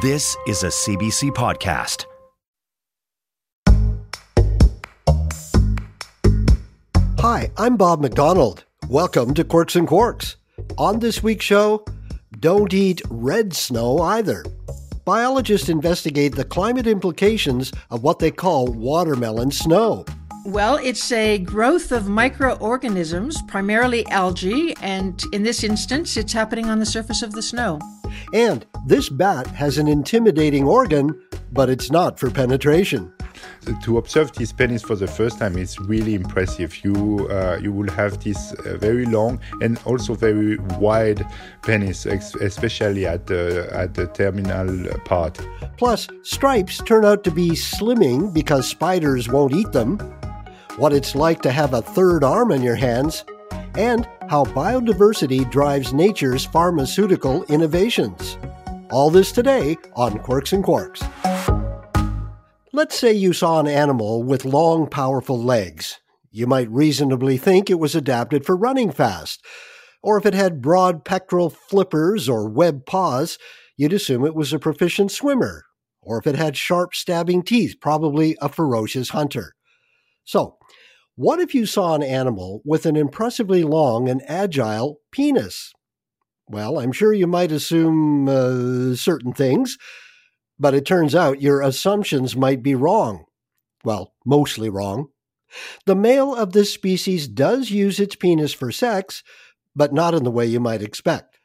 This is a CBC podcast. Hi, I'm Bob McDonald. Welcome to Quirks and Quarks. On this week's show, don't eat red snow either. Biologists investigate the climate implications of what they call watermelon snow. Well, it's a growth of microorganisms, primarily algae, and in this instance, it's happening on the surface of the snow. And this bat has an intimidating organ, but it's not for penetration. To observe this penis for the first time is really impressive. You uh, you will have this uh, very long and also very wide penis, especially at the at the terminal part. Plus, stripes turn out to be slimming because spiders won't eat them what it's like to have a third arm in your hands, and how biodiversity drives nature's pharmaceutical innovations. All this today on Quirks and Quarks. Let's say you saw an animal with long, powerful legs. You might reasonably think it was adapted for running fast. Or if it had broad pectoral flippers or web paws, you'd assume it was a proficient swimmer. Or if it had sharp stabbing teeth, probably a ferocious hunter. So, what if you saw an animal with an impressively long and agile penis? Well, I'm sure you might assume uh, certain things, but it turns out your assumptions might be wrong. Well, mostly wrong. The male of this species does use its penis for sex, but not in the way you might expect.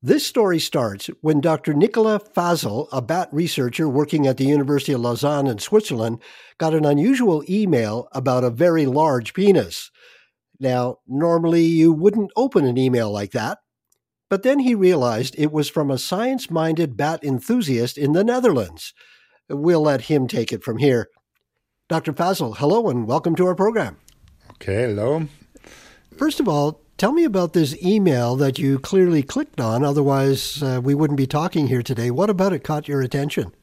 This story starts when Dr. Nicolas Fasel, a bat researcher working at the University of Lausanne in Switzerland, got an unusual email about a very large penis. Now, normally you wouldn't open an email like that, but then he realized it was from a science minded bat enthusiast in the Netherlands. We'll let him take it from here. Dr. Fasel, hello and welcome to our program. Okay, hello. First of all, Tell me about this email that you clearly clicked on. Otherwise, uh, we wouldn't be talking here today. What about it caught your attention?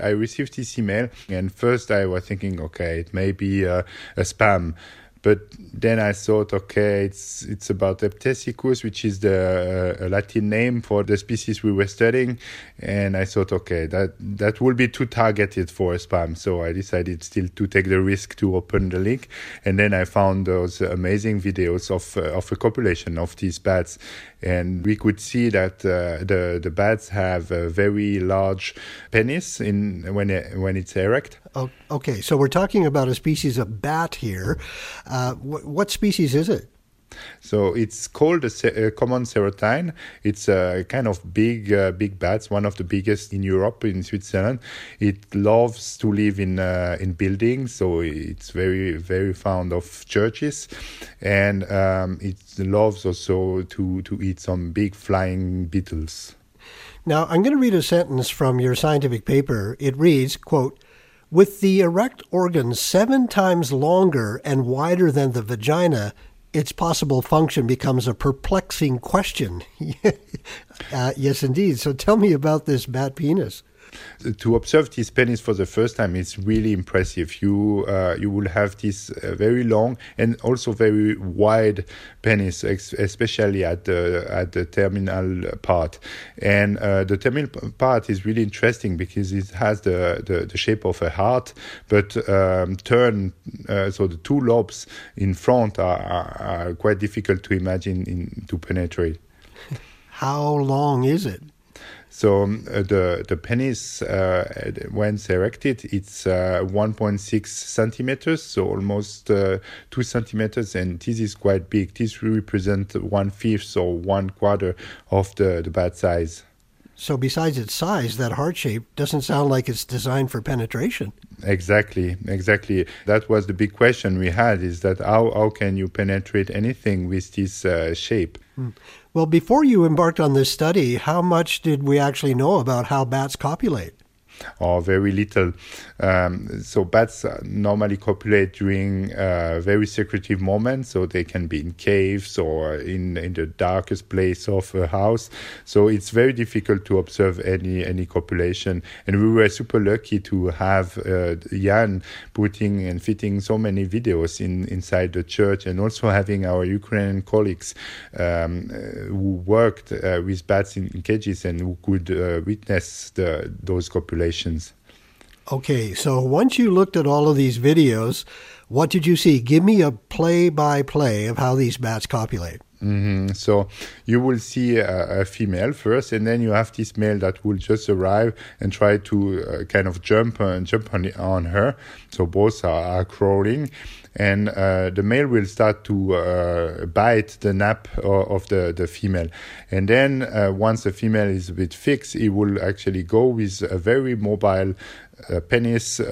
I received this email, and first I was thinking, okay, it may be uh, a spam but then I thought, okay, it's it's about Eptesicus, which is the uh, Latin name for the species we were studying, and I thought, okay, that that will be too targeted for a spam. So I decided still to take the risk to open the link, and then I found those amazing videos of uh, of a copulation of these bats, and we could see that uh, the the bats have a very large penis in when it, when it's erect. Okay, so we're talking about a species of bat here. Uh, wh- what species is it? So it's called a, a common serotine. It's a kind of big, uh, big bat, one of the biggest in Europe, in Switzerland. It loves to live in uh, in buildings, so it's very, very fond of churches, and um, it loves also to to eat some big flying beetles. Now, I'm going to read a sentence from your scientific paper. It reads, quote, with the erect organ seven times longer and wider than the vagina, its possible function becomes a perplexing question. uh, yes, indeed. So tell me about this bat penis to observe this penis for the first time is really impressive. You uh, you will have this uh, very long and also very wide penis, especially at the at the terminal part. And uh, the terminal part is really interesting because it has the the, the shape of a heart, but um, turn uh, so the two lobes in front are, are, are quite difficult to imagine in, to penetrate. How long is it? So um, uh, the the penis, uh, when erected, it's uh, 1.6 centimeters, so almost uh, two centimeters, and this is quite big. This represents one fifth or one quarter of the the bat size. So besides its size, that heart shape doesn't sound like it's designed for penetration. Exactly, exactly. That was the big question we had: is that how how can you penetrate anything with this uh, shape? Hmm. Well, before you embarked on this study, how much did we actually know about how bats copulate? Or very little. Um, so bats normally copulate during uh, very secretive moments, so they can be in caves or in in the darkest place of a house. So it's very difficult to observe any any copulation. And we were super lucky to have uh, Jan putting and fitting so many videos in inside the church, and also having our Ukrainian colleagues um, uh, who worked uh, with bats in, in, cages and who could uh, witness the, those copulations. Okay, so once you looked at all of these videos, what did you see? Give me a play by play of how these bats copulate. Mm-hmm. So you will see a, a, female first, and then you have this male that will just arrive and try to uh, kind of jump and jump on, on her. So both are, are crawling, and uh, the male will start to uh, bite the nape of, the, the female. And then uh, once the female is a bit fixed, he will actually go with a very mobile uh, penis uh,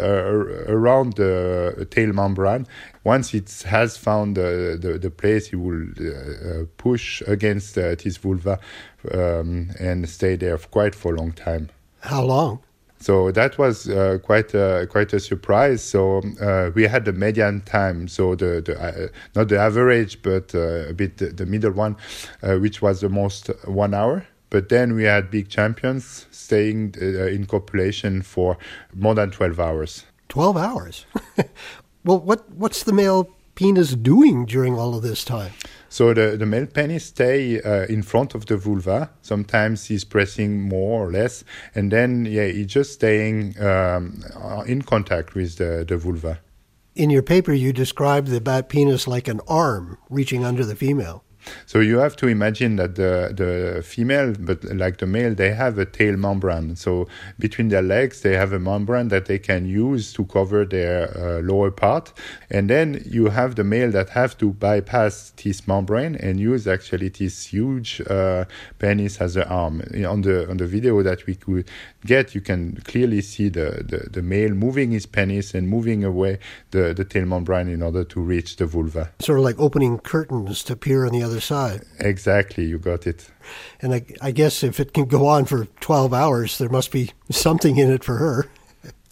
around the tail membrane. Once it has found the, the, the place, he will uh, push against his vulva um, and stay there quite for a long time. How long? So that was uh, quite a, quite a surprise. So uh, we had the median time, so the, the uh, not the average, but a bit the, the middle one, which was almost one hour. But then we had big champions staying uh, in copulation for more than 12 hours. 12 hours? well, what, what's the male penis doing during all of this time? So the, the male penis stay uh, in front of the vulva. Sometimes he's pressing more or less, and then yeah, he's just staying um, in contact with the, the vulva. In your paper, you describe the bat penis like an arm reaching under the female. So you have to imagine that the the female, but like the male, they have a tail membrane. So between their legs, they have a membrane that they can use to cover their uh, lower part, and then you have the male that have to bypass this membrane and use actually this huge uh, penis as an arm. On the on the video that we could get, you can clearly see the, the, the male moving his penis and moving away the, the tail membrane in order to reach the vulva. Sort of like opening curtains to peer on the other side. Exactly, you got it. And I, I guess if it can go on for 12 hours, there must be something in it for her.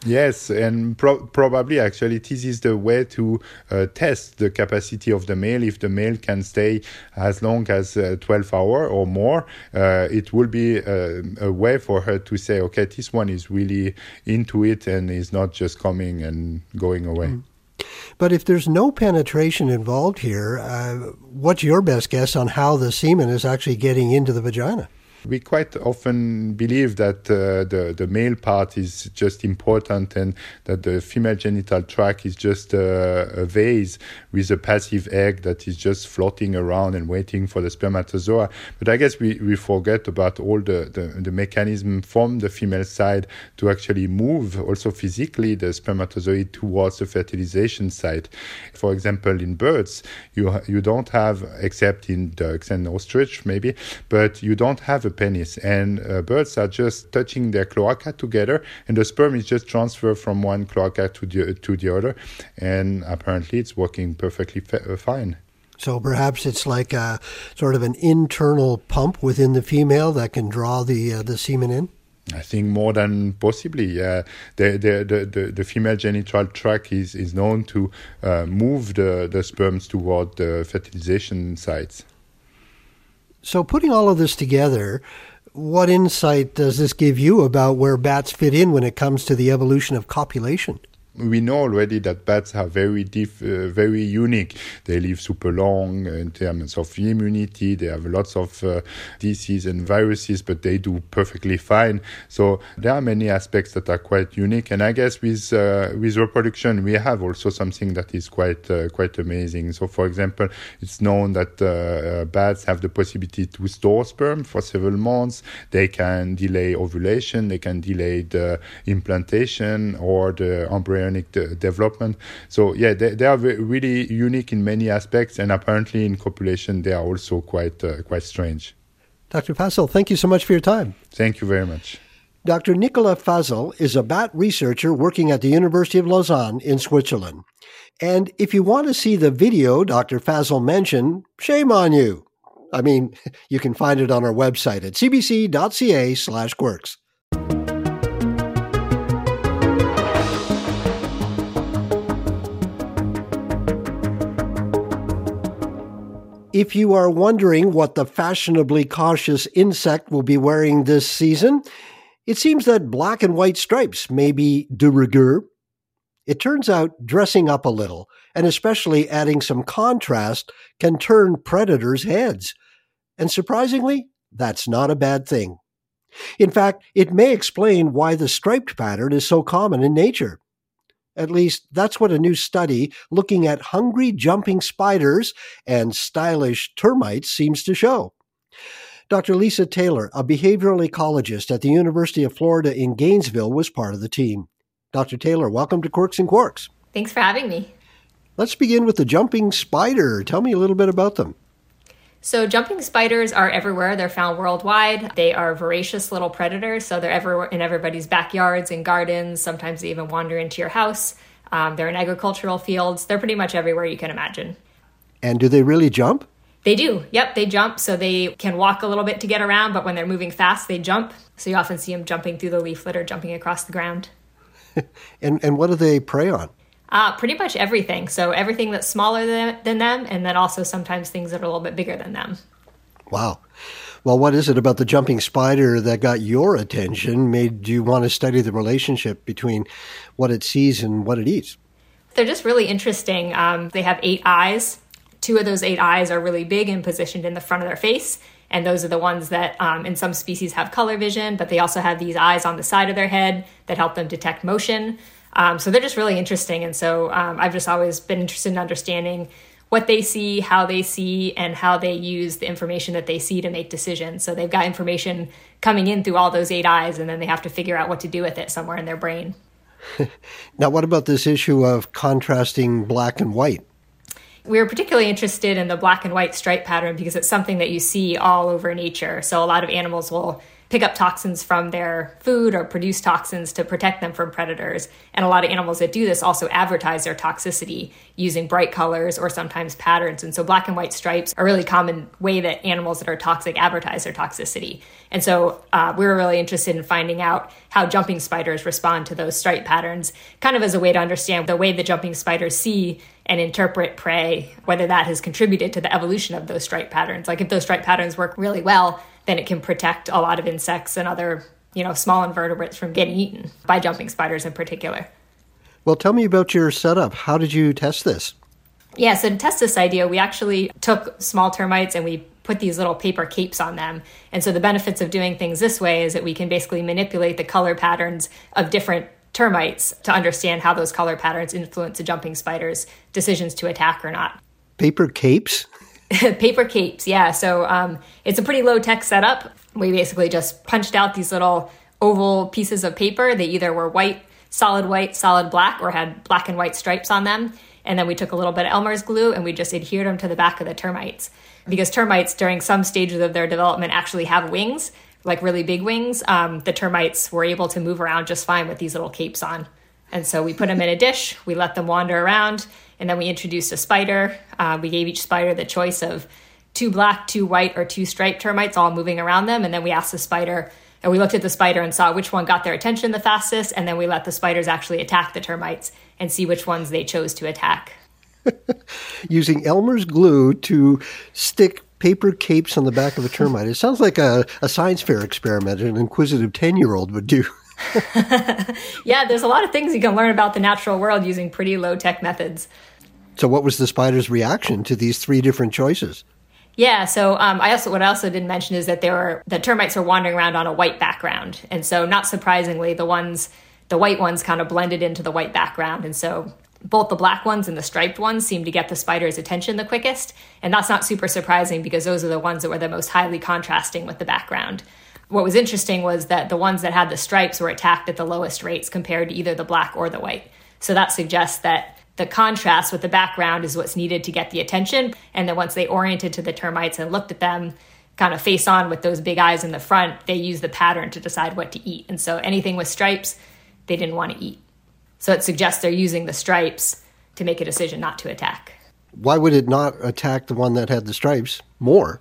Yes, and pro- probably actually this is the way to uh, test the capacity of the male. If the male can stay as long as uh, 12 hour or more, uh, it will be uh, a way for her to say, okay, this one is really into it and is not just coming and going away. Mm. But if there's no penetration involved here, uh, what's your best guess on how the semen is actually getting into the vagina? We quite often believe that uh, the, the male part is just important and that the female genital tract is just uh, a vase with a passive egg that is just floating around and waiting for the spermatozoa. But I guess we, we forget about all the, the, the mechanism from the female side to actually move also physically the spermatozoid towards the fertilization site. For example, in birds, you, you don't have, except in ducks and ostrich maybe, but you don't have a penis. And uh, birds are just touching their cloaca together, and the sperm is just transferred from one cloaca to the, to the other. And apparently, it's working perfectly fa- uh, fine. So perhaps it's like a sort of an internal pump within the female that can draw the uh, the semen in. I think more than possibly. Yeah, the, the, the, the, female genital tract is, is known to uh, move the, the sperms toward the fertilization sites. So, putting all of this together, what insight does this give you about where bats fit in when it comes to the evolution of copulation? We know already that bats are very diff, uh, very unique. They live super long in terms of immunity. They have lots of uh, diseases and viruses, but they do perfectly fine. So there are many aspects that are quite unique. And I guess with uh, with reproduction, we have also something that is quite uh, quite amazing. So for example, it's known that uh, uh, bats have the possibility to store sperm for several months. They can delay ovulation. They can delay the implantation or the embryo de- development. So yeah, they, they are really unique in many aspects, and apparently in copulation they are also quite uh, quite strange. Dr. Fasel, thank you so much for your time. Thank you very much. Dr. Nicolas Fasel is a bat researcher working at the University of Lausanne in Switzerland. And if you want to see the video Dr. Fasel mentioned, shame on you. I mean, you can find it on our website at cbc.ca slash quirks. If you are wondering what the fashionably cautious insect will be wearing this season, it seems that black and white stripes may be de rigueur. It turns out dressing up a little, and especially adding some contrast, can turn predators' heads. And surprisingly, that's not a bad thing. In fact, it may explain why the striped pattern is so common in nature. At least, that's what a new study looking at hungry jumping spiders and stylish termites seems to show. Dr. Lisa Taylor, a behavioral ecologist at the University of Florida in Gainesville, was part of the team. Dr. Taylor, welcome to Quirks and Quarks. Thanks for having me. Let's begin with the jumping spider. Tell me a little bit about them. So, jumping spiders are everywhere. They're found worldwide. They are voracious little predators, so they're everywhere in everybody's backyards and gardens. Sometimes they even wander into your house. Um, they're in agricultural fields. They're pretty much everywhere you can imagine. And do they really jump? They do. Yep, they jump. So they can walk a little bit to get around, but when they're moving fast, they jump. So you often see them jumping through the leaf litter, jumping across the ground. and and what do they prey on? Uh, pretty much everything. So everything that's smaller than, than them, and then also sometimes things that are a little bit bigger than them. Wow. Well, what is it about the jumping spider that got your attention, made you want to study the relationship between what it sees and what it eats? They're just really interesting. Um, they have eight eyes. Two of those eight eyes are really big and positioned in the front of their face. And those are the ones that um, in some species have color vision, but they also have these eyes on the side of their head that help them detect motion. Um, so they're just really interesting. And so um, I've just always been interested in understanding what they see, how they see, and how they use the information that they see to make decisions. So they've got information coming in through all those eight eyes, and then they have to figure out what to do with it somewhere in their brain. now, what about this issue of contrasting black and white? We were particularly interested in the black and white stripe pattern because it's something that you see all over nature. So a lot of animals will pick up toxins from their food or produce toxins to protect them from predators. And a lot of animals that do this also advertise their toxicity using bright colors or sometimes patterns. And so black and white stripes are a really common way that animals that are toxic advertise their toxicity. And so uh, we were really interested in finding out how jumping spiders respond to those stripe patterns, kind of as a way to understand the way the jumping spiders see and interpret prey, whether that has contributed to the evolution of those stripe patterns. Like if those stripe patterns work really well, then it can protect a lot of insects and other, you know, small invertebrates from getting eaten by jumping spiders in particular. Well, tell me about your setup. How did you test this? Yeah, so to test this idea, we actually took small termites and we put these little paper capes on them. And so the benefits of doing things this way is that we can basically manipulate the color patterns of different termites to understand how those color patterns influence a jumping spider's decisions to attack or not. Paper capes? paper capes, yeah. So um, it's a pretty low tech setup. We basically just punched out these little oval pieces of paper. They either were white, solid white, solid black, or had black and white stripes on them. And then we took a little bit of Elmer's glue and we just adhered them to the back of the termites. Because termites, during some stages of their development, actually have wings, like really big wings. Um, the termites were able to move around just fine with these little capes on. And so we put them in a dish, we let them wander around, and then we introduced a spider. Uh, we gave each spider the choice of two black, two white, or two striped termites all moving around them. And then we asked the spider, and we looked at the spider and saw which one got their attention the fastest. And then we let the spiders actually attack the termites and see which ones they chose to attack. Using Elmer's glue to stick paper capes on the back of a termite. It sounds like a, a science fair experiment an inquisitive 10 year old would do. yeah, there's a lot of things you can learn about the natural world using pretty low tech methods. So, what was the spider's reaction to these three different choices? Yeah, so um, I also what I also didn't mention is that there were the termites are wandering around on a white background, and so not surprisingly, the ones the white ones kind of blended into the white background, and so both the black ones and the striped ones seem to get the spider's attention the quickest, and that's not super surprising because those are the ones that were the most highly contrasting with the background. What was interesting was that the ones that had the stripes were attacked at the lowest rates compared to either the black or the white. So that suggests that the contrast with the background is what's needed to get the attention. And then once they oriented to the termites and looked at them kind of face on with those big eyes in the front, they used the pattern to decide what to eat. And so anything with stripes, they didn't want to eat. So it suggests they're using the stripes to make a decision not to attack. Why would it not attack the one that had the stripes more?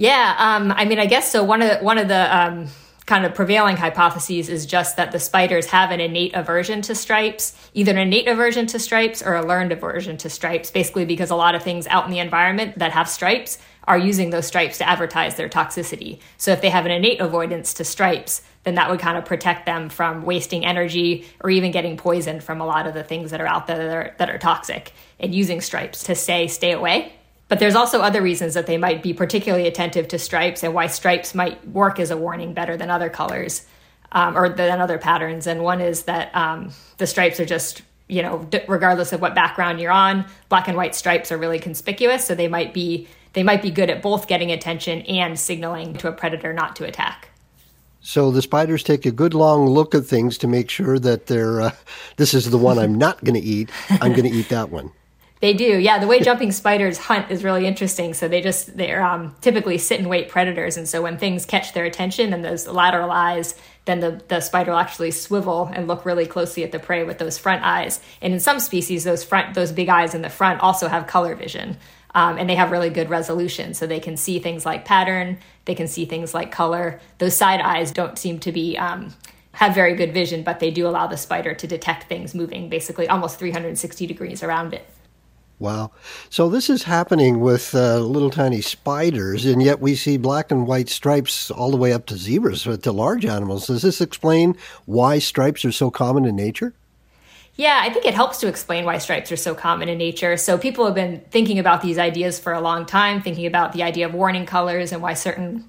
Yeah, um, I mean, I guess so. One of the, one of the um, kind of prevailing hypotheses is just that the spiders have an innate aversion to stripes, either an innate aversion to stripes or a learned aversion to stripes, basically because a lot of things out in the environment that have stripes are using those stripes to advertise their toxicity. So if they have an innate avoidance to stripes, then that would kind of protect them from wasting energy or even getting poisoned from a lot of the things that are out there that are, that are toxic and using stripes to say stay away. But there's also other reasons that they might be particularly attentive to stripes and why stripes might work as a warning better than other colors um, or than other patterns. And one is that um, the stripes are just you know, regardless of what background you're on, black and white stripes are really conspicuous. So they might be they might be good at both getting attention and signaling to a predator not to attack. So the spiders take a good long look at things to make sure that they're uh, this is the one I'm not going to eat. I'm going to eat that one. They do, yeah. The way jumping spiders hunt is really interesting. So they just they're um, typically sit and wait predators, and so when things catch their attention and those lateral eyes, then the the spider will actually swivel and look really closely at the prey with those front eyes. And in some species, those front those big eyes in the front also have color vision. Um, and they have really good resolution. So they can see things like pattern, they can see things like color. Those side eyes don't seem to be um, have very good vision, but they do allow the spider to detect things moving basically almost 360 degrees around it. Wow. So this is happening with uh, little tiny spiders, and yet we see black and white stripes all the way up to zebras, to large animals. Does this explain why stripes are so common in nature? Yeah, I think it helps to explain why stripes are so common in nature. So people have been thinking about these ideas for a long time, thinking about the idea of warning colors and why certain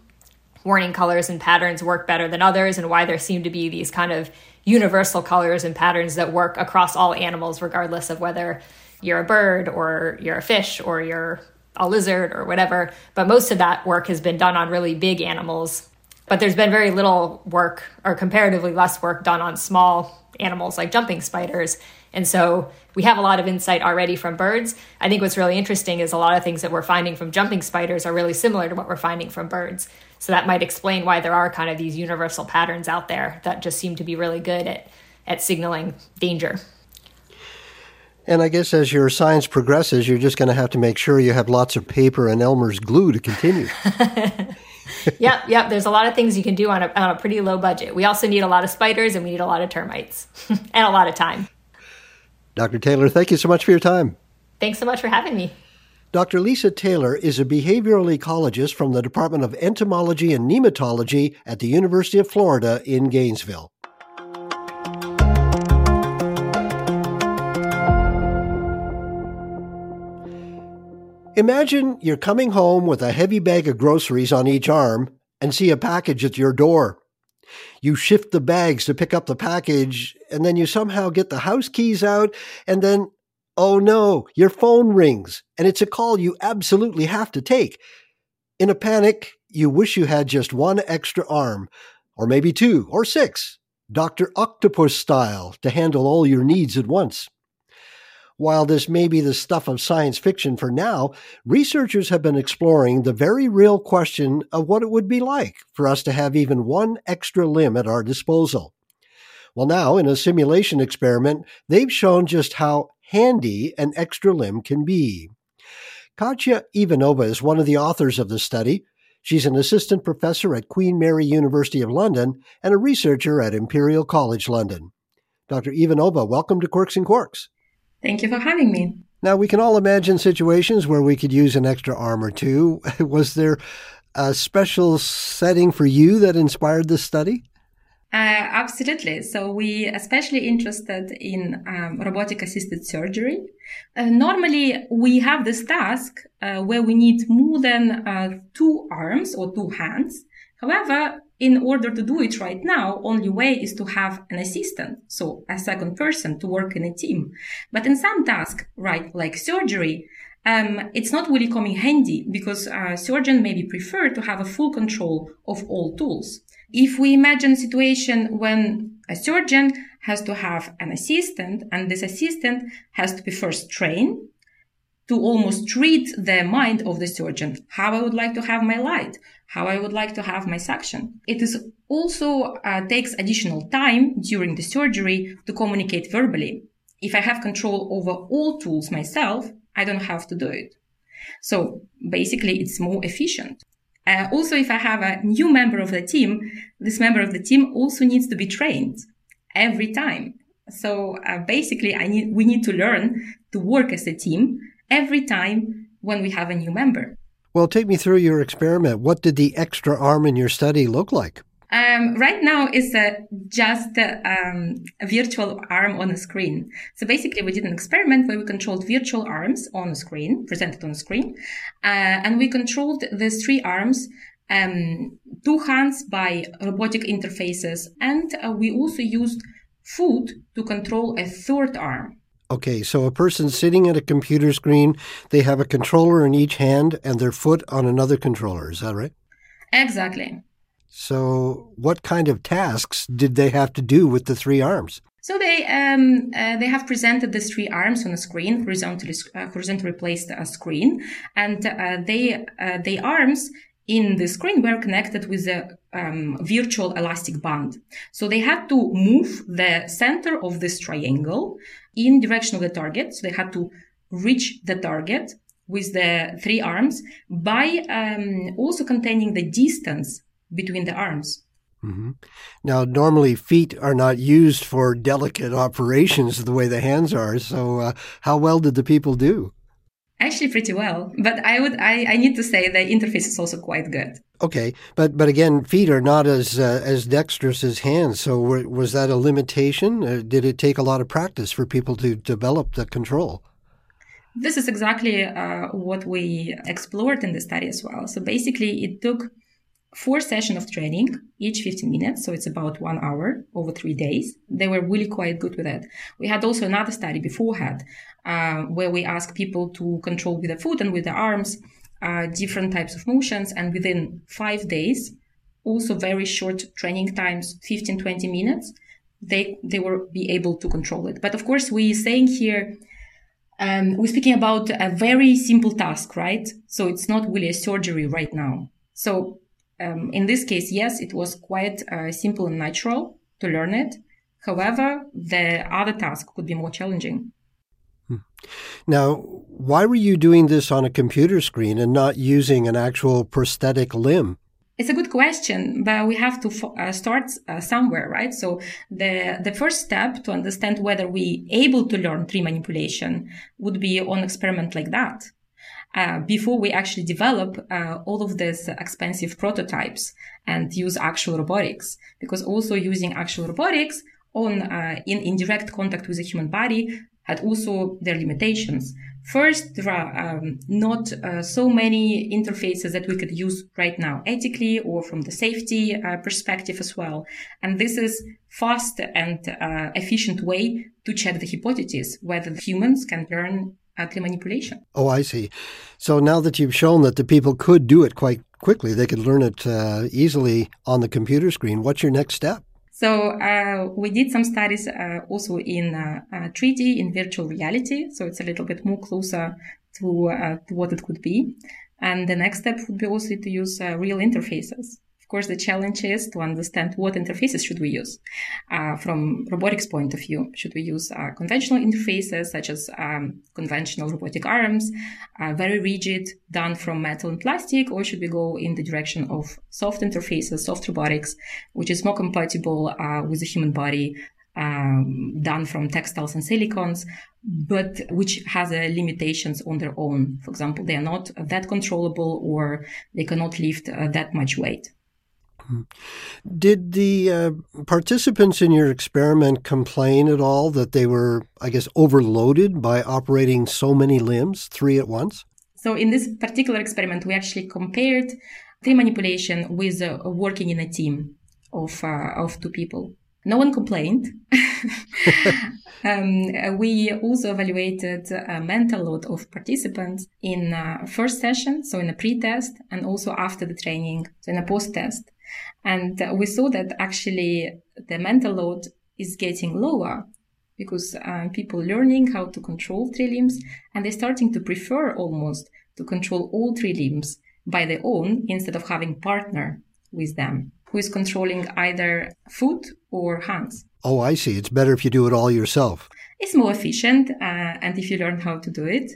warning colors and patterns work better than others, and why there seem to be these kind of universal colors and patterns that work across all animals, regardless of whether you're a bird or you're a fish or you're a lizard or whatever. But most of that work has been done on really big animals. But there's been very little work or comparatively less work done on small animals like jumping spiders. And so we have a lot of insight already from birds. I think what's really interesting is a lot of things that we're finding from jumping spiders are really similar to what we're finding from birds. So that might explain why there are kind of these universal patterns out there that just seem to be really good at, at signaling danger. And I guess as your science progresses, you're just going to have to make sure you have lots of paper and Elmer's glue to continue. yep, yep. There's a lot of things you can do on a, on a pretty low budget. We also need a lot of spiders and we need a lot of termites and a lot of time. Dr. Taylor, thank you so much for your time. Thanks so much for having me. Dr. Lisa Taylor is a behavioral ecologist from the Department of Entomology and Nematology at the University of Florida in Gainesville. Imagine you're coming home with a heavy bag of groceries on each arm and see a package at your door. You shift the bags to pick up the package, and then you somehow get the house keys out, and then, oh no, your phone rings, and it's a call you absolutely have to take. In a panic, you wish you had just one extra arm, or maybe two, or six, Dr. Octopus style, to handle all your needs at once. While this may be the stuff of science fiction for now, researchers have been exploring the very real question of what it would be like for us to have even one extra limb at our disposal. Well, now, in a simulation experiment, they've shown just how handy an extra limb can be. Katya Ivanova is one of the authors of the study. She's an assistant professor at Queen Mary University of London and a researcher at Imperial College London. Dr. Ivanova, welcome to Quirks and Quarks. Thank you for having me. Now, we can all imagine situations where we could use an extra arm or two. Was there a special setting for you that inspired this study? Uh, absolutely. So we especially interested in um, robotic assisted surgery. Uh, normally we have this task uh, where we need more than uh, two arms or two hands. However, in order to do it right now, only way is to have an assistant, so a second person to work in a team. But in some tasks, right, like surgery, um, it's not really coming handy because a surgeon maybe prefer to have a full control of all tools. If we imagine a situation when a surgeon has to have an assistant and this assistant has to be first trained to almost treat the mind of the surgeon, how I would like to have my light, how I would like to have my suction. It is also uh, takes additional time during the surgery to communicate verbally. If I have control over all tools myself, I don't have to do it. So basically it's more efficient. Uh, also, if I have a new member of the team, this member of the team also needs to be trained every time. So uh, basically, I need, we need to learn to work as a team every time when we have a new member. Well, take me through your experiment. What did the extra arm in your study look like? Um, right now, it's uh, just um, a virtual arm on a screen. So basically, we did an experiment where we controlled virtual arms on a screen, presented on a screen, uh, and we controlled these three arms, um, two hands by robotic interfaces, and uh, we also used foot to control a third arm. Okay, so a person sitting at a computer screen, they have a controller in each hand and their foot on another controller. Is that right? Exactly. So, what kind of tasks did they have to do with the three arms? So they um, uh, they have presented these three arms on a screen, horizontally uh, horizontally placed a screen, and uh, they uh, the arms in the screen were connected with a um, virtual elastic band. So they had to move the center of this triangle in direction of the target. So they had to reach the target with the three arms by um, also containing the distance between the arms. Mm-hmm. Now, normally feet are not used for delicate operations the way the hands are. So, uh, how well did the people do? Actually, pretty well. But I would, I, I need to say the interface is also quite good. Okay, but but again, feet are not as uh, as dexterous as hands. So, were, was that a limitation? Uh, did it take a lot of practice for people to develop the control? This is exactly uh, what we explored in the study as well. So basically, it took four sessions of training, each 15 minutes. So it's about one hour over three days. They were really quite good with it. We had also another study beforehand, uh, where we ask people to control with the foot and with the arms, uh, different types of motions. And within five days, also very short training times, 15, 20 minutes, they, they were be able to control it. But of course, we're saying here, um, we're speaking about a very simple task, right? So it's not really a surgery right now. So um, in this case, yes, it was quite uh, simple and natural to learn it. However, the other task could be more challenging. Now, why were you doing this on a computer screen and not using an actual prosthetic limb? It's a good question, but we have to uh, start uh, somewhere, right? So the the first step to understand whether we able to learn tree manipulation would be on experiment like that uh, before we actually develop uh, all of these expensive prototypes and use actual robotics. Because also using actual robotics on uh, in, in direct contact with the human body had also their limitations. First, there are um, not uh, so many interfaces that we could use right now ethically or from the safety uh, perspective as well. And this is fast and uh, efficient way to check the hypothesis whether humans can learn the manipulation. Oh, I see. So now that you've shown that the people could do it quite quickly, they could learn it uh, easily on the computer screen. What's your next step? So uh, we did some studies uh, also in 3D uh, in virtual reality. So it's a little bit more closer to, uh, to what it could be. And the next step would be also to use uh, real interfaces course, the challenge is to understand what interfaces should we use. Uh, from robotics point of view, should we use uh, conventional interfaces such as um, conventional robotic arms, uh, very rigid, done from metal and plastic, or should we go in the direction of soft interfaces, soft robotics, which is more compatible uh, with the human body, um, done from textiles and silicons, but which has uh, limitations on their own. For example, they are not that controllable or they cannot lift uh, that much weight. Did the uh, participants in your experiment complain at all that they were, I guess, overloaded by operating so many limbs, three at once? So, in this particular experiment, we actually compared the manipulation with uh, working in a team of, uh, of two people. No one complained. um, we also evaluated a mental load of participants in a first session, so in a pre-test, and also after the training, so in a post-test. And we saw that actually the mental load is getting lower because uh, people learning how to control three limbs and they're starting to prefer almost to control all three limbs by their own instead of having partner with them who is controlling either foot or hands. Oh, I see. It's better if you do it all yourself. It's more efficient, uh, and if you learn how to do it,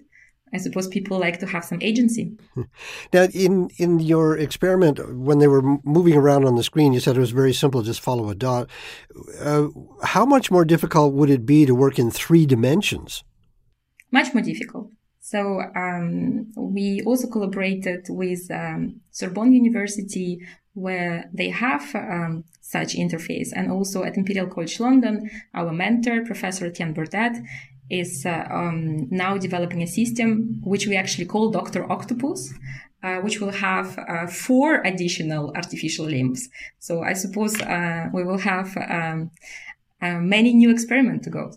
I suppose people like to have some agency. Now, in in your experiment, when they were moving around on the screen, you said it was very simple, just follow a dot. Uh, how much more difficult would it be to work in three dimensions? Much more difficult. So um, we also collaborated with um, Sorbonne University, where they have um, such interface, and also at Imperial College London, our mentor, Professor Etienne Burdet, is uh, um, now developing a system which we actually call Doctor Octopus, uh, which will have uh, four additional artificial limbs. So I suppose uh, we will have um, uh, many new experiments to go.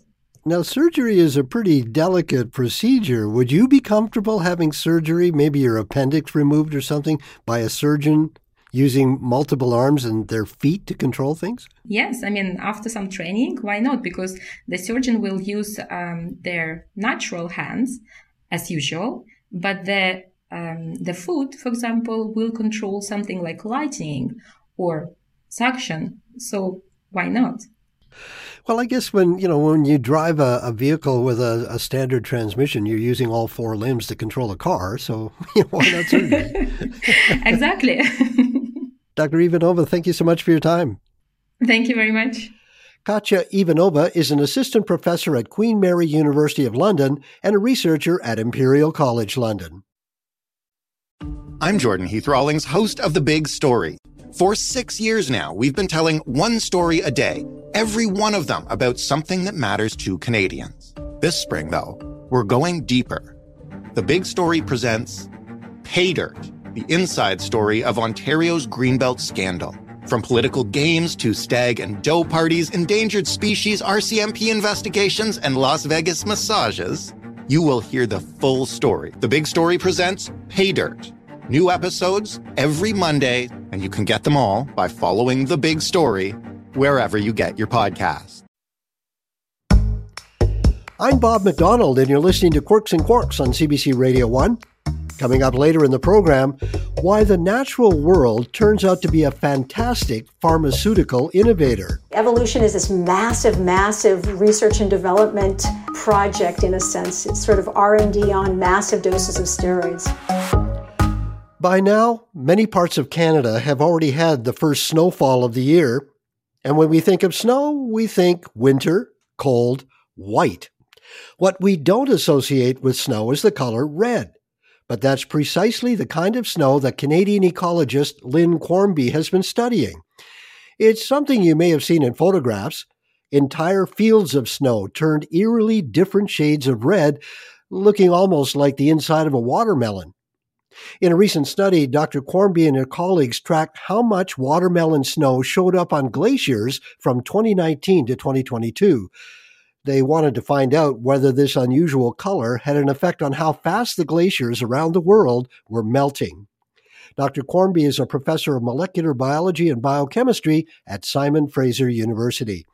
Now, surgery is a pretty delicate procedure. Would you be comfortable having surgery, maybe your appendix removed or something, by a surgeon using multiple arms and their feet to control things? Yes, I mean, after some training, why not? Because the surgeon will use um, their natural hands as usual, but the um, the foot, for example, will control something like lighting or suction. So why not? Well, I guess when you know when you drive a, a vehicle with a, a, standard transmission, you're using all four limbs to control a car. So you know, why not surgery? exactly. Dr. Ivanova, thank you so much for your time. Thank you very much. Katya Ivanova is an assistant professor at Queen Mary University of London and a researcher at Imperial College London. I'm Jordan Heath Rawlings, host of The Big Story. For six years now, we've been telling one story a day, every one of them about something that matters to Canadians. This spring, though, we're going deeper. The Big Story presents Pay Dirt, the inside story of Ontario's Greenbelt scandal. From political games to stag and doe parties, endangered species RCMP investigations, and Las Vegas massages, you will hear the full story. The Big Story presents Pay Dirt. New episodes every Monday, and you can get them all by following The Big Story wherever you get your podcasts. I'm Bob McDonald, and you're listening to Quirks and Quarks on CBC Radio 1. Coming up later in the program, why the natural world turns out to be a fantastic pharmaceutical innovator. Evolution is this massive, massive research and development project in a sense. It's sort of R&D on massive doses of steroids. By now, many parts of Canada have already had the first snowfall of the year. And when we think of snow, we think winter, cold, white. What we don't associate with snow is the color red. But that's precisely the kind of snow that Canadian ecologist Lynn Quarmby has been studying. It's something you may have seen in photographs. Entire fields of snow turned eerily different shades of red, looking almost like the inside of a watermelon. In a recent study, Dr. Quarmby and her colleagues tracked how much watermelon snow showed up on glaciers from 2019 to 2022. They wanted to find out whether this unusual color had an effect on how fast the glaciers around the world were melting. Dr. Quarmby is a professor of molecular biology and biochemistry at Simon Fraser University.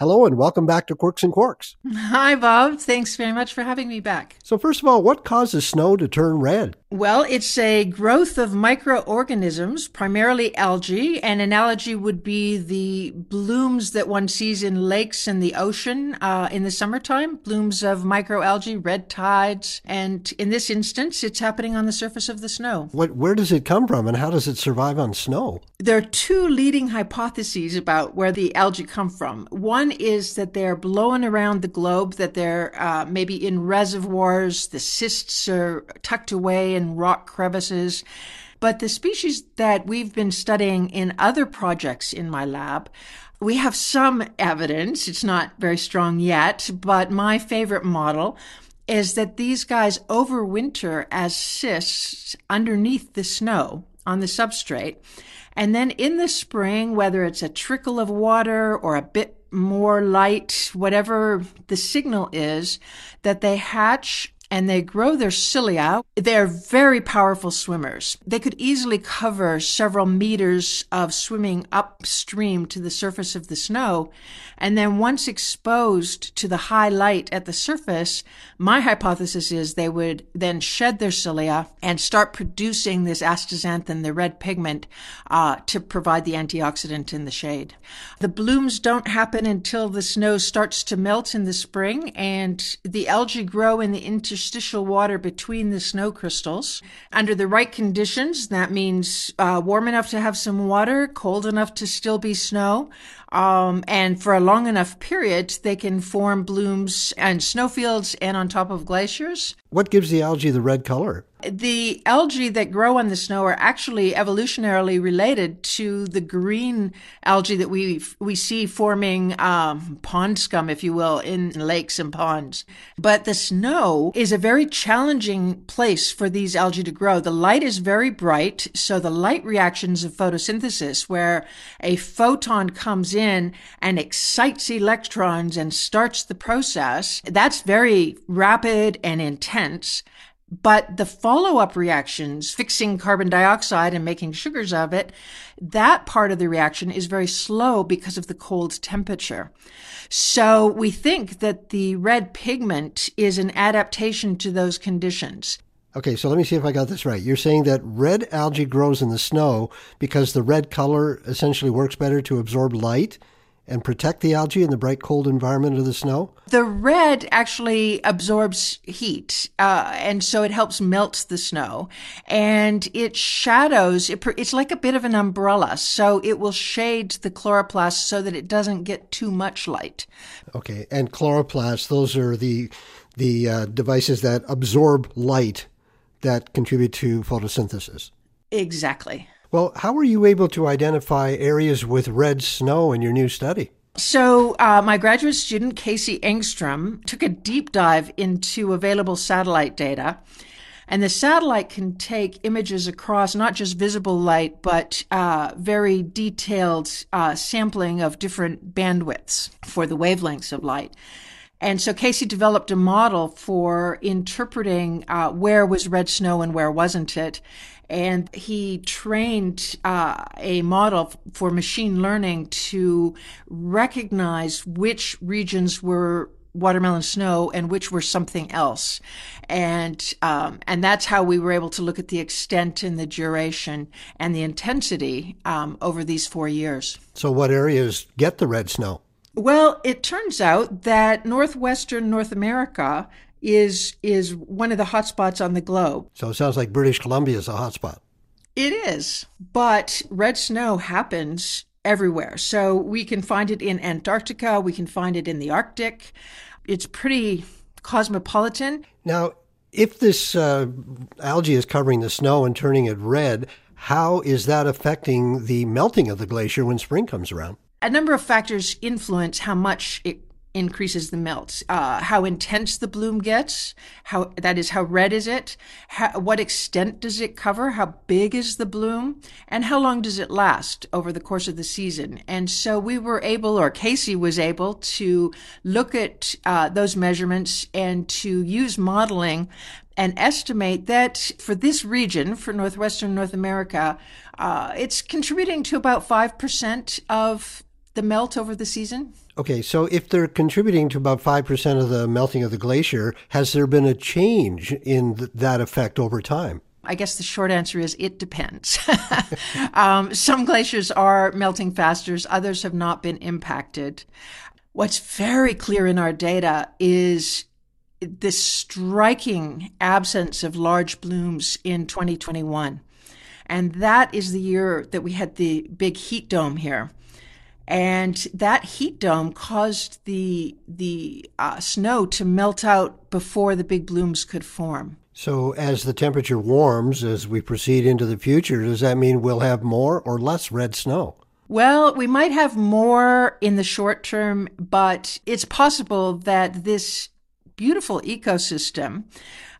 Hello and welcome back to Quirks and Quarks. Hi, Bob. Thanks very much for having me back. So, first of all, what causes snow to turn red? Well, it's a growth of microorganisms, primarily algae. An analogy would be the blooms that one sees in lakes and the ocean uh, in the summertime, blooms of microalgae, red tides. And in this instance, it's happening on the surface of the snow. What, where does it come from and how does it survive on snow? There are two leading hypotheses about where the algae come from. One is that they're blowing around the globe, that they're uh, maybe in reservoirs, the cysts are tucked away in rock crevices. But the species that we've been studying in other projects in my lab, we have some evidence. It's not very strong yet, but my favorite model is that these guys overwinter as cysts underneath the snow on the substrate. And then in the spring, whether it's a trickle of water or a bit more light, whatever the signal is, that they hatch and they grow their cilia. They're very powerful swimmers. They could easily cover several meters of swimming upstream to the surface of the snow. And then once exposed to the high light at the surface, my hypothesis is they would then shed their cilia and start producing this astaxanthin, the red pigment, uh, to provide the antioxidant in the shade. The blooms don't happen until the snow starts to melt in the spring and the algae grow in the inter interstitial water between the snow crystals. Under the right conditions, that means uh, warm enough to have some water, cold enough to still be snow. Um, and for a long enough period, they can form blooms and snowfields and on top of glaciers. What gives the algae the red color? The algae that grow on the snow are actually evolutionarily related to the green algae that we we see forming um, pond scum, if you will, in lakes and ponds. But the snow is a very challenging place for these algae to grow. The light is very bright, so the light reactions of photosynthesis, where a photon comes in and excites electrons and starts the process, that's very rapid and intense. But the follow up reactions, fixing carbon dioxide and making sugars of it, that part of the reaction is very slow because of the cold temperature. So we think that the red pigment is an adaptation to those conditions. Okay, so let me see if I got this right. You're saying that red algae grows in the snow because the red color essentially works better to absorb light and protect the algae in the bright, cold environment of the snow? The red actually absorbs heat, uh, and so it helps melt the snow. And it shadows, it, it's like a bit of an umbrella, so it will shade the chloroplasts so that it doesn't get too much light. Okay, and chloroplasts, those are the the uh, devices that absorb light that contribute to photosynthesis. Exactly. Well, how were you able to identify areas with red snow in your new study? So, uh, my graduate student, Casey Engstrom, took a deep dive into available satellite data. And the satellite can take images across not just visible light, but uh, very detailed uh, sampling of different bandwidths for the wavelengths of light. And so Casey developed a model for interpreting uh, where was red snow and where wasn't it. And he trained uh, a model for machine learning to recognize which regions were watermelon snow and which were something else. And um, and that's how we were able to look at the extent and the duration and the intensity um, over these four years. So what areas get the red snow well it turns out that northwestern north america is is one of the hotspots on the globe. So it sounds like British Columbia is a hotspot. It is, but red snow happens everywhere. So we can find it in Antarctica, we can find it in the Arctic. It's pretty cosmopolitan. Now, if this uh, algae is covering the snow and turning it red, how is that affecting the melting of the glacier when spring comes around? A number of factors influence how much it increases the melt. Uh, how intense the bloom gets, how that is, how red is it? How, what extent does it cover? How big is the bloom? And how long does it last over the course of the season? And so we were able, or Casey was able, to look at uh, those measurements and to use modeling and estimate that for this region, for northwestern North America, uh, it's contributing to about 5% of the melt over the season. Okay, so if they're contributing to about 5% of the melting of the glacier, has there been a change in th- that effect over time? I guess the short answer is it depends. um, some glaciers are melting faster, others have not been impacted. What's very clear in our data is this striking absence of large blooms in 2021. And that is the year that we had the big heat dome here. And that heat dome caused the the uh, snow to melt out before the big blooms could form. So, as the temperature warms as we proceed into the future, does that mean we'll have more or less red snow? Well, we might have more in the short term, but it's possible that this beautiful ecosystem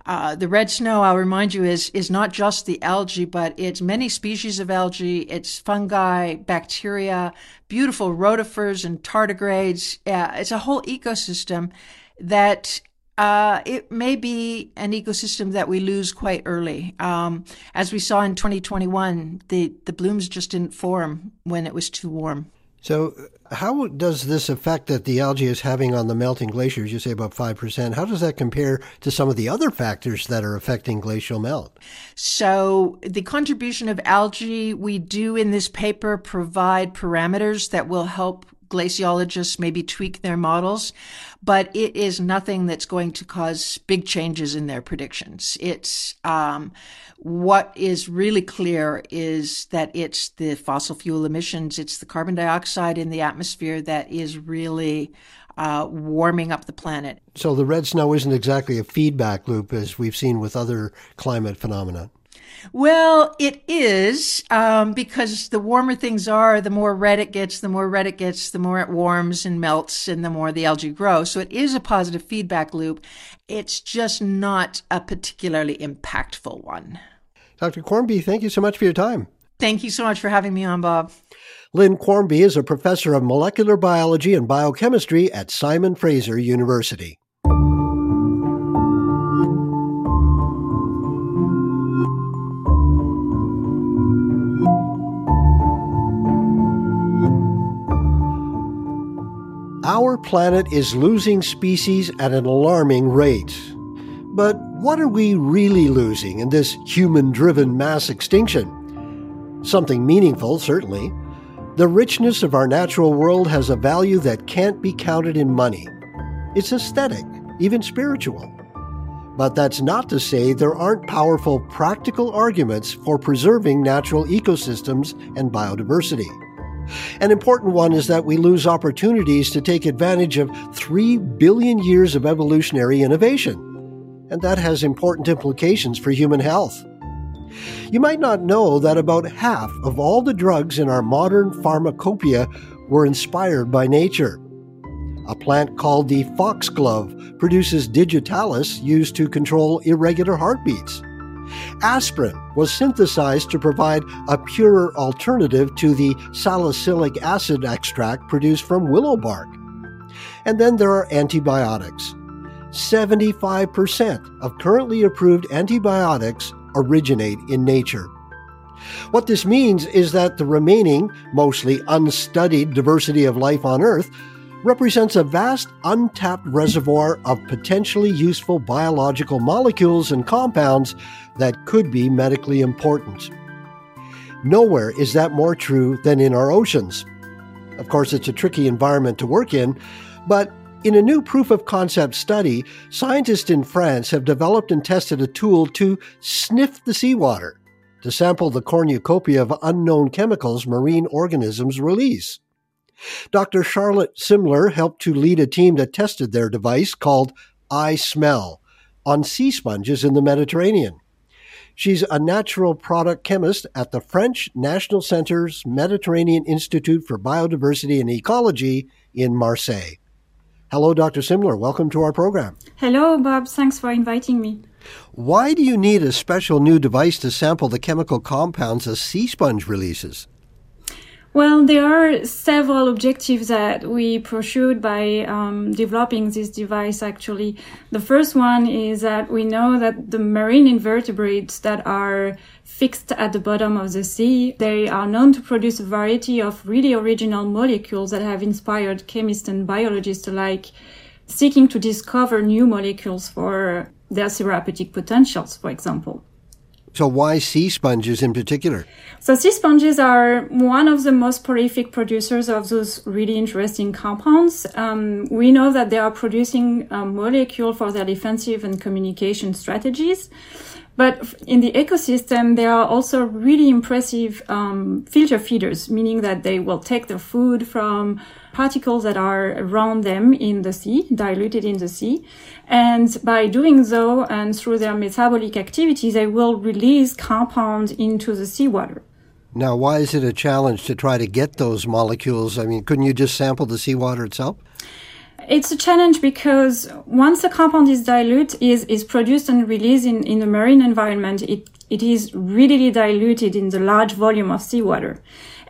uh, the red snow, I'll remind you, is is not just the algae, but it's many species of algae. It's fungi, bacteria, beautiful rotifers and tardigrades. Uh, it's a whole ecosystem that uh, it may be an ecosystem that we lose quite early. Um, as we saw in 2021, the, the blooms just didn't form when it was too warm. So, how does this effect that the algae is having on the melting glaciers, you say about 5%, how does that compare to some of the other factors that are affecting glacial melt? So, the contribution of algae, we do in this paper provide parameters that will help glaciologists maybe tweak their models, but it is nothing that's going to cause big changes in their predictions. It's um, what is really clear is that it's the fossil fuel emissions, it's the carbon dioxide in the atmosphere that is really uh, warming up the planet. So the red snow isn't exactly a feedback loop as we've seen with other climate phenomena. Well, it is um, because the warmer things are, the more red it gets. The more red it gets, the more it warms and melts, and the more the algae grow. So it is a positive feedback loop. It's just not a particularly impactful one. Dr. Quarmby, thank you so much for your time. Thank you so much for having me on, Bob. Lynn Quarmby is a professor of molecular biology and biochemistry at Simon Fraser University. Our planet is losing species at an alarming rate. But what are we really losing in this human driven mass extinction? Something meaningful, certainly. The richness of our natural world has a value that can't be counted in money. It's aesthetic, even spiritual. But that's not to say there aren't powerful practical arguments for preserving natural ecosystems and biodiversity. An important one is that we lose opportunities to take advantage of 3 billion years of evolutionary innovation. And that has important implications for human health. You might not know that about half of all the drugs in our modern pharmacopoeia were inspired by nature. A plant called the foxglove produces digitalis used to control irregular heartbeats. Aspirin was synthesized to provide a purer alternative to the salicylic acid extract produced from willow bark. And then there are antibiotics. 75% of currently approved antibiotics originate in nature. What this means is that the remaining, mostly unstudied diversity of life on Earth represents a vast untapped reservoir of potentially useful biological molecules and compounds that could be medically important. Nowhere is that more true than in our oceans. Of course, it's a tricky environment to work in, but in a new proof of concept study, scientists in France have developed and tested a tool to sniff the seawater to sample the cornucopia of unknown chemicals marine organisms release. Dr. Charlotte Simmler helped to lead a team that tested their device called iSmell on sea sponges in the Mediterranean. She's a natural product chemist at the French National Center's Mediterranean Institute for Biodiversity and Ecology in Marseille. Hello, Dr. Simmler. Welcome to our program. Hello, Bob. Thanks for inviting me. Why do you need a special new device to sample the chemical compounds a sea sponge releases? Well, there are several objectives that we pursued by um, developing this device, actually. The first one is that we know that the marine invertebrates that are fixed at the bottom of the sea, they are known to produce a variety of really original molecules that have inspired chemists and biologists alike seeking to discover new molecules for their therapeutic potentials, for example. So why sea sponges in particular? So sea sponges are one of the most prolific producers of those really interesting compounds. Um, we know that they are producing a molecule for their defensive and communication strategies. But in the ecosystem, they are also really impressive um, filter feeders, meaning that they will take their food from particles that are around them in the sea, diluted in the sea. And by doing so and through their metabolic activity, they will release compounds into the seawater. Now, why is it a challenge to try to get those molecules? I mean, couldn't you just sample the seawater itself? It's a challenge because once a compound is dilute, is, is produced and released in, in the marine environment, it, it is readily diluted in the large volume of seawater.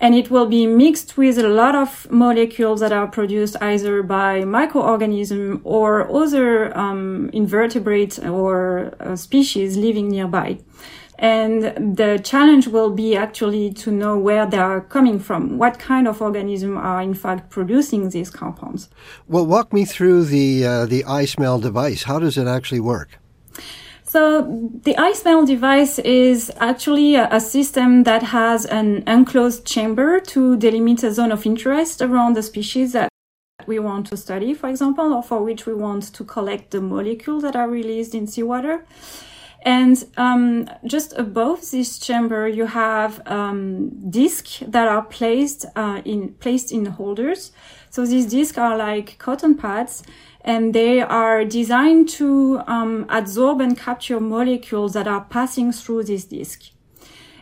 And it will be mixed with a lot of molecules that are produced either by microorganisms or other um, invertebrates or uh, species living nearby. And the challenge will be actually to know where they are coming from. What kind of organisms are in fact producing these compounds? Well, walk me through the uh, the iSmell device. How does it actually work? So the iSmell device is actually a, a, system that has an enclosed chamber to delimit a zone of interest around the species that we want to study, for example, or for which we want to collect the molecules that are released in seawater. And um, just above this chamber, you have um, discs that are placed uh, in placed in holders. So these discs are like cotton pads, and they are designed to um, absorb and capture molecules that are passing through this disc.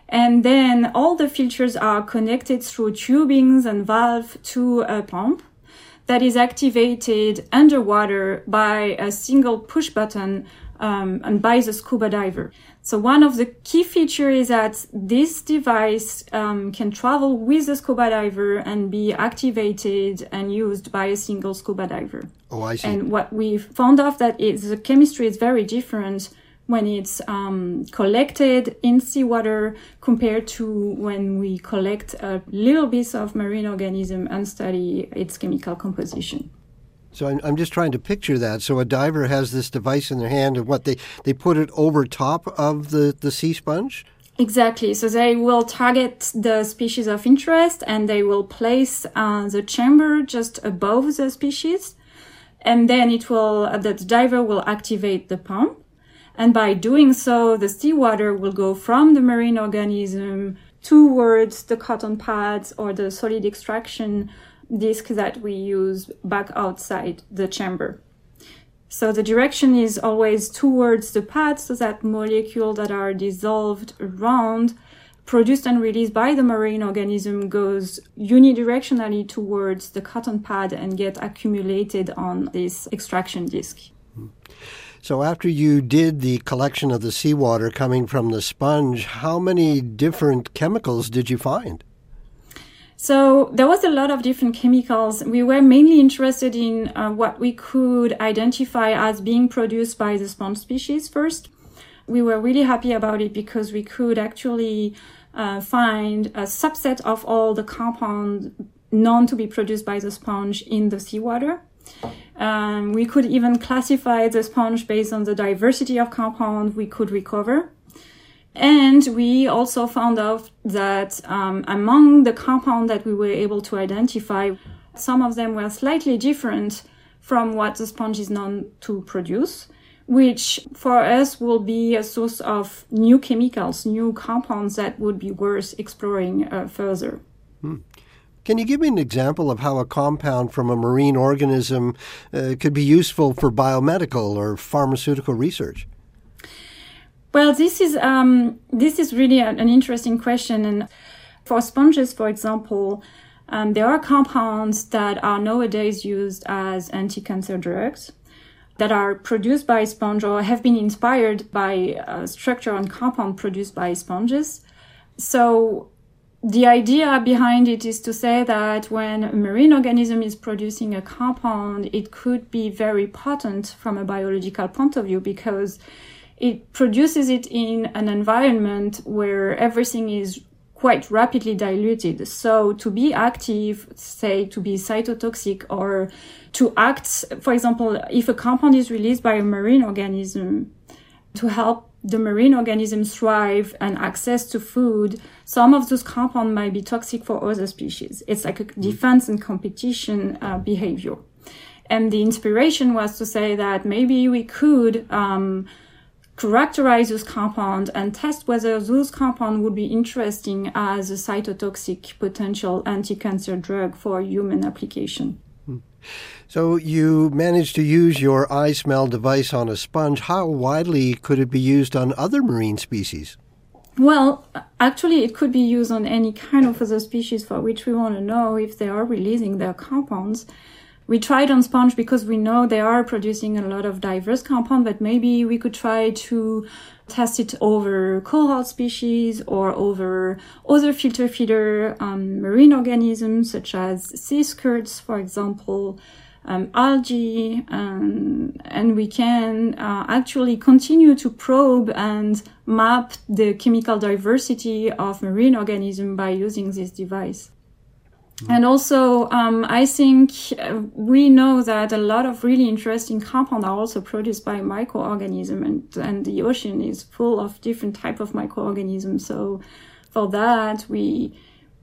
And then all the filters are connected through tubings and valve to a pump that is activated underwater by a single push button um, and by the scuba diver. So one of the key features is that this device um, can travel with the scuba diver and be activated and used by a single scuba diver. Oh, I see. And what we found out that is the chemistry is very different when it's um, collected in seawater compared to when we collect a little bit of marine organism and study its chemical composition. So I'm, I'm just trying to picture that. So a diver has this device in their hand, and what they they put it over top of the the sea sponge. Exactly. So they will target the species of interest, and they will place uh, the chamber just above the species, and then it will uh, the diver will activate the pump, and by doing so, the seawater will go from the marine organism towards the cotton pads or the solid extraction disc that we use back outside the chamber. So the direction is always towards the pad so that molecules that are dissolved around produced and released by the marine organism goes unidirectionally towards the cotton pad and get accumulated on this extraction disc. So after you did the collection of the seawater coming from the sponge, how many different chemicals did you find? So there was a lot of different chemicals. We were mainly interested in uh, what we could identify as being produced by the sponge species first. We were really happy about it because we could actually uh, find a subset of all the compounds known to be produced by the sponge in the seawater. Um, we could even classify the sponge based on the diversity of compound we could recover. And we also found out that um, among the compounds that we were able to identify, some of them were slightly different from what the sponge is known to produce, which for us will be a source of new chemicals, new compounds that would be worth exploring uh, further. Hmm. Can you give me an example of how a compound from a marine organism uh, could be useful for biomedical or pharmaceutical research? Well, this is um, this is really an, interesting question, and for sponges, for example, um, there are compounds that are nowadays used as anti-cancer drugs that are produced by sponge or have been inspired by a structure and compound produced by sponges. So the idea behind it is to say that when a marine organism is producing a compound, it could be very potent from a biological point of view because it produces it in an environment where everything is quite rapidly diluted. So to be active, say to be cytotoxic or to act, for example, if a compound is released by a marine organism to help the marine organisms thrive and access to food, some of those compounds might be toxic for other species. It's like a defense and competition uh, behavior. And the inspiration was to say that maybe we could um, characterize those compounds and test whether those compounds would be interesting as a cytotoxic potential anti-cancer drug for human application. Hmm. So you managed to use your iSmell device on a sponge. How widely could it be used on other marine species? Well, actually, it could be used on any kind of other species for which we want to know if they are releasing their compounds we tried on sponge because we know they are producing a lot of diverse compound, but maybe we could try to test it over cohort species or over other filter feeder um, marine organisms such as sea squirts, for example, um, algae, um, and we can uh, actually continue to probe and map the chemical diversity of marine organism by using this device. And also, um, I think uh, we know that a lot of really interesting compounds are also produced by microorganisms, and, and the ocean is full of different type of microorganisms. So, for that, we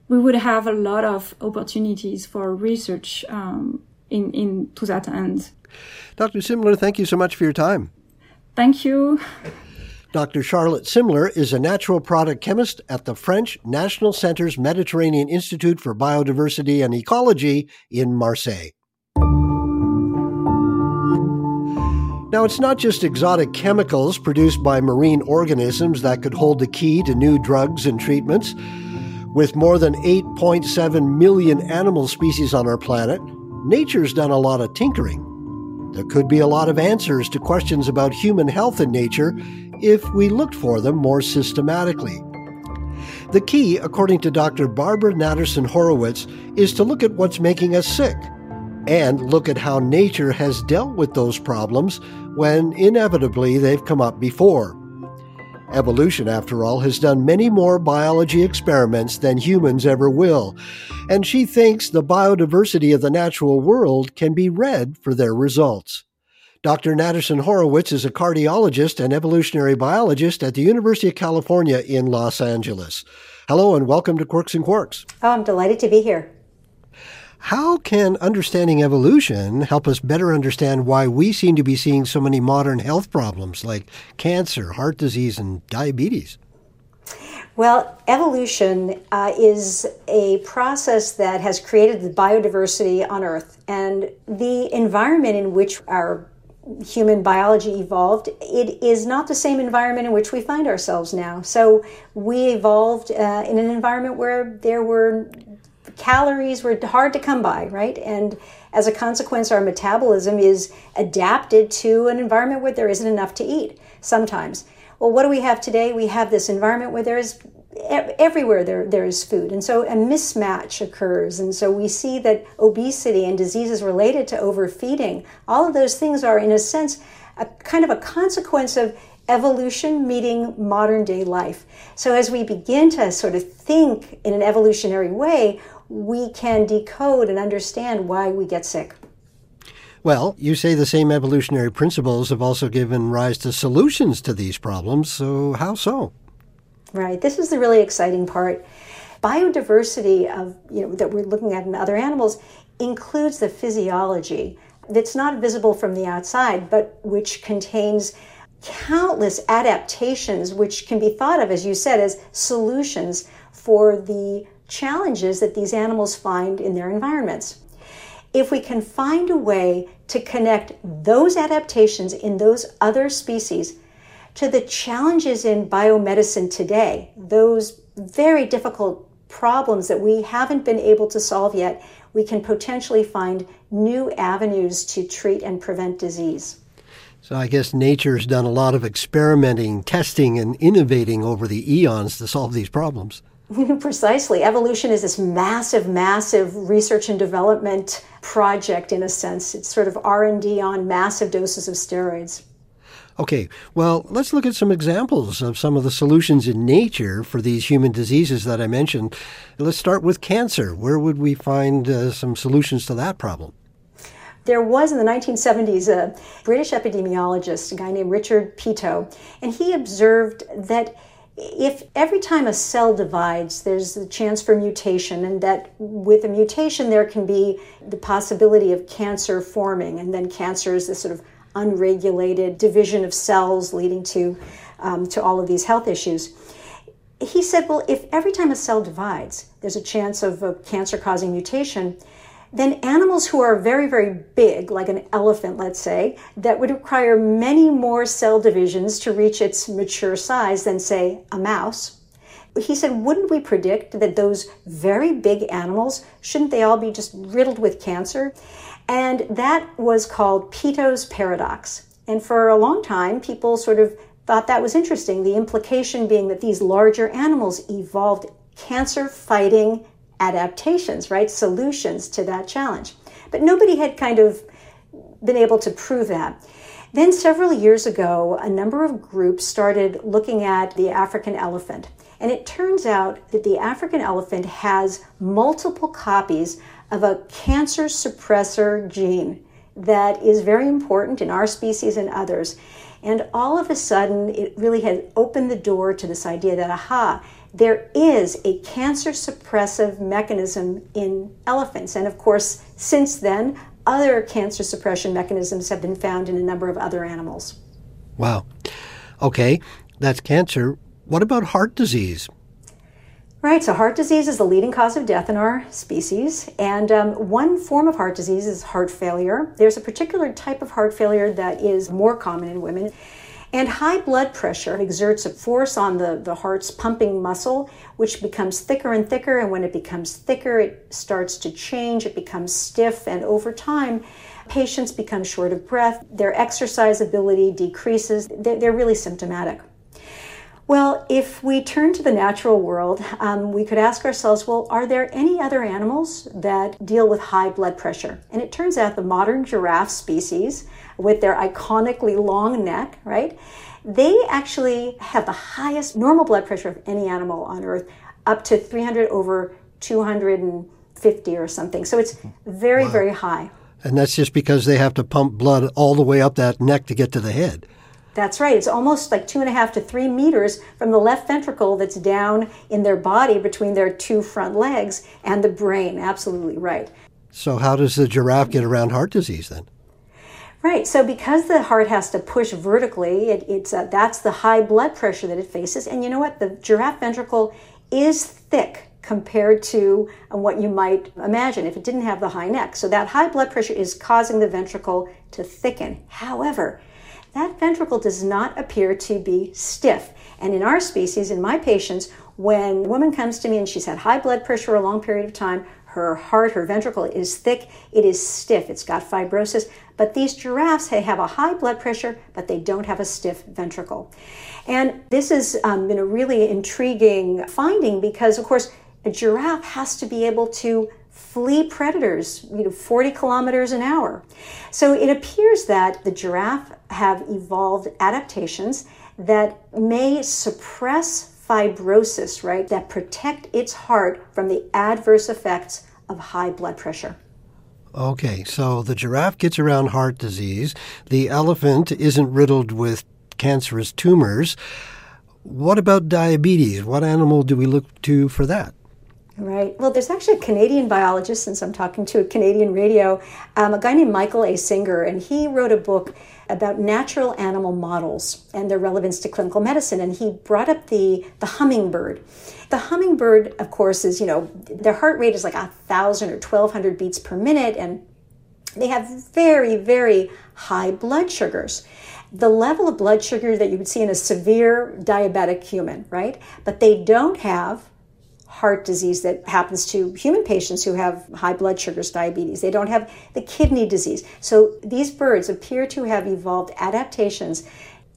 we would have a lot of opportunities for research um, in in to that end. Dr. Simmler, thank you so much for your time. Thank you. Dr. Charlotte Simmler is a natural product chemist at the French National Center's Mediterranean Institute for Biodiversity and Ecology in Marseille. Now, it's not just exotic chemicals produced by marine organisms that could hold the key to new drugs and treatments. With more than 8.7 million animal species on our planet, nature's done a lot of tinkering. There could be a lot of answers to questions about human health and nature if we looked for them more systematically. The key, according to Dr. Barbara Natterson Horowitz, is to look at what's making us sick and look at how nature has dealt with those problems when inevitably they've come up before. Evolution, after all, has done many more biology experiments than humans ever will, and she thinks the biodiversity of the natural world can be read for their results. Dr. Natterson Horowitz is a cardiologist and evolutionary biologist at the University of California in Los Angeles. Hello and welcome to Quirks and Quarks. Oh, I'm delighted to be here. How can understanding evolution help us better understand why we seem to be seeing so many modern health problems like cancer, heart disease, and diabetes? Well, evolution uh, is a process that has created the biodiversity on Earth, and the environment in which our human biology evolved, it is not the same environment in which we find ourselves now. So we evolved uh, in an environment where there were calories were hard to come by, right? And as a consequence, our metabolism is adapted to an environment where there isn't enough to eat sometimes. Well, what do we have today? We have this environment where there is everywhere there, there is food. And so a mismatch occurs. And so we see that obesity and diseases related to overfeeding, all of those things are, in a sense, a kind of a consequence of evolution meeting modern day life. So as we begin to sort of think in an evolutionary way, we can decode and understand why we get sick. Well, you say the same evolutionary principles have also given rise to solutions to these problems, so how so? Right. This is the really exciting part. Biodiversity of, you know, that we're looking at in other animals includes the physiology that's not visible from the outside, but which contains countless adaptations which can be thought of, as you said, as solutions for the challenges that these animals find in their environments. If we can find a way to connect those adaptations in those other species to the challenges in biomedicine today, those very difficult problems that we haven't been able to solve yet, we can potentially find new avenues to treat and prevent disease. So I guess nature's done a lot of experimenting, testing, and innovating over the eons to solve these problems. Precisely. Evolution is this massive, massive research and development project in a sense. It's sort of R&D on massive doses of steroids. Okay, well, let's look at some examples of some of the solutions in nature for these human diseases that I mentioned. Let's start with cancer. Where would we find uh, some solutions to that problem? There was in the 1970s a British epidemiologist, a guy named Richard Peto, and he observed that if every time a cell divides, there's a chance for mutation, and that with a mutation, there can be the possibility of cancer forming, and then cancer is this sort of unregulated division of cells leading to, um, to all of these health issues. He said, well, if every time a cell divides, there's a chance of a cancer causing mutation, then animals who are very, very big, like an elephant, let's say, that would require many more cell divisions to reach its mature size than, say, a mouse. He said, wouldn't we predict that those very big animals, shouldn't they all be just riddled with cancer? And that was called Peto's paradox. And for a long time, people sort of thought that was interesting. The implication being that these larger animals evolved cancer fighting adaptations, right? Solutions to that challenge. But nobody had kind of been able to prove that. Then, several years ago, a number of groups started looking at the African elephant And it turns out that the African elephant has multiple copies of a cancer suppressor gene that is very important in our species and others. And all of a sudden, it really had opened the door to this idea that, aha, there is a cancer suppressive mechanism in elephants. And of course, since then, other cancer suppression mechanisms have been found in a number of other animals. Wow. Okay, that's cancer. What about heart disease? Right, so heart disease is the leading cause of death in our species. And um, one form of heart disease is heart failure. There's a particular type of heart failure that is more common in women. And high blood pressure exerts a force on the, the heart's pumping muscle, which becomes thicker and thicker. And when it becomes thicker, it starts to change, it becomes stiff. And over time, patients become short of breath, their exercise ability decreases. They're, they're really symptomatic. Well, if we turn to the natural world, um, we could ask ourselves, well, are there any other animals that deal with high blood pressure? And it turns out the modern giraffe species, with their iconically long neck, right, they actually have the highest normal blood pressure of any animal on Earth, up to 300 over 250 or something. So it's very, wow. very high. And that's just because they have to pump blood all the way up that neck to get to the head. That's right. It's almost like two and a half to three meters from the left ventricle that's down in their body between their two front legs and the brain. Absolutely right. So, how does the giraffe get around heart disease then? Right. So, because the heart has to push vertically, it, it's uh, that's the high blood pressure that it faces. And you know what? The giraffe ventricle is thick compared to uh, what you might imagine if it didn't have the high neck. So, that high blood pressure is causing the ventricle to thicken. However, that ventricle does not appear to be stiff. And in our species, in my patients, when a woman comes to me and she's had high blood pressure for a long period of time, her heart, her ventricle is thick, it is stiff, it's got fibrosis. But these giraffes have a high blood pressure, but they don't have a stiff ventricle. And this has um, been a really intriguing finding because, of course, a giraffe has to be able to flee predators, you know, 40 kilometers an hour. So it appears that the giraffe have evolved adaptations that may suppress fibrosis, right, that protect its heart from the adverse effects of high blood pressure. Okay, so the giraffe gets around heart disease. The elephant isn't riddled with cancerous tumors. What about diabetes? What animal do we look to for that? Right. Well, there's actually a Canadian biologist, since I'm talking to a Canadian radio, um, a guy named Michael A. Singer, and he wrote a book about natural animal models and their relevance to clinical medicine. And he brought up the, the hummingbird. The hummingbird, of course, is, you know, their heart rate is like a thousand or 1200 beats per minute, and they have very, very high blood sugars the level of blood sugar that you would see in a severe diabetic human, right? But they don't have heart disease that happens to human patients who have high blood sugars, diabetes. They don't have the kidney disease. So these birds appear to have evolved adaptations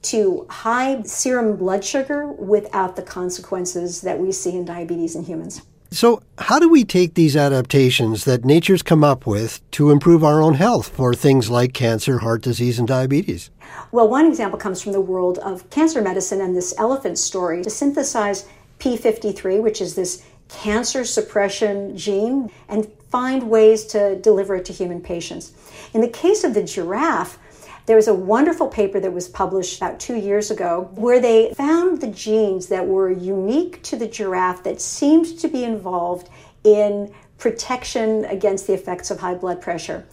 to high serum blood sugar without the consequences that we see in diabetes in humans. So, how do we take these adaptations that nature's come up with to improve our own health for things like cancer, heart disease, and diabetes? Well, one example comes from the world of cancer medicine and this elephant story to synthesize P53, which is this cancer suppression gene, and find ways to deliver it to human patients. In the case of the giraffe, there was a wonderful paper that was published about two years ago where they found the genes that were unique to the giraffe that seemed to be involved in protection against the effects of high blood pressure.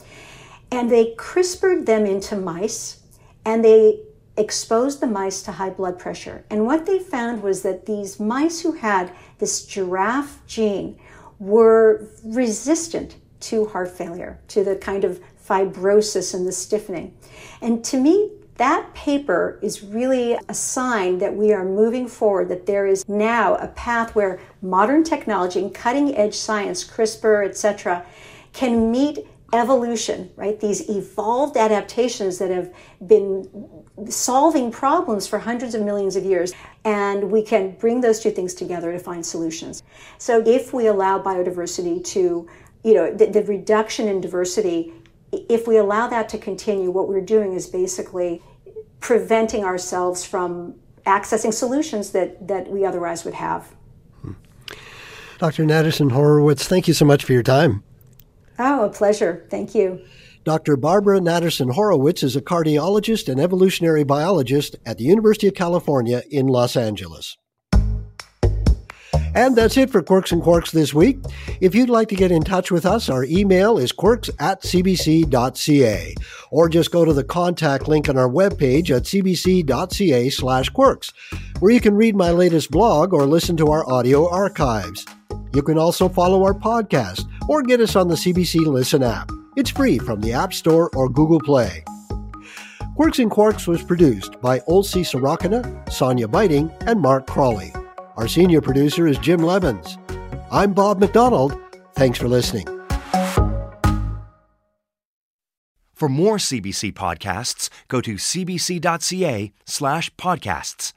And they CRISPRed them into mice and they exposed the mice to high blood pressure. And what they found was that these mice who had this giraffe gene were resistant to heart failure, to the kind of fibrosis and the stiffening. And to me, that paper is really a sign that we are moving forward, that there is now a path where modern technology and cutting edge science, CRISPR, etc., can meet evolution, right? These evolved adaptations that have been solving problems for hundreds of millions of years. And we can bring those two things together to find solutions. So if we allow biodiversity to, you know, the, the reduction in diversity, if we allow that to continue, what we're doing is basically preventing ourselves from accessing solutions that, that we otherwise would have. Hmm. Dr. Natterson Horowitz, thank you so much for your time. Oh, a pleasure. Thank you. Dr. Barbara Natterson Horowitz is a cardiologist and evolutionary biologist at the University of California in Los Angeles. And that's it for Quirks and Quarks this week. If you'd like to get in touch with us, our email is quirks at cbc.ca. Or just go to the contact link on our webpage at cbc.ca slash quirks, where you can read my latest blog or listen to our audio archives. You can also follow our podcast or get us on the CBC Listen app. It's free from the App Store or Google Play. Quirks and Quarks was produced by Olsy Sorokina, Sonya Buyting, and Mark Crawley. Our senior producer is Jim Lebans. I'm Bob McDonald. Thanks for listening. For more CBC podcasts, go to cbc.ca slash podcasts.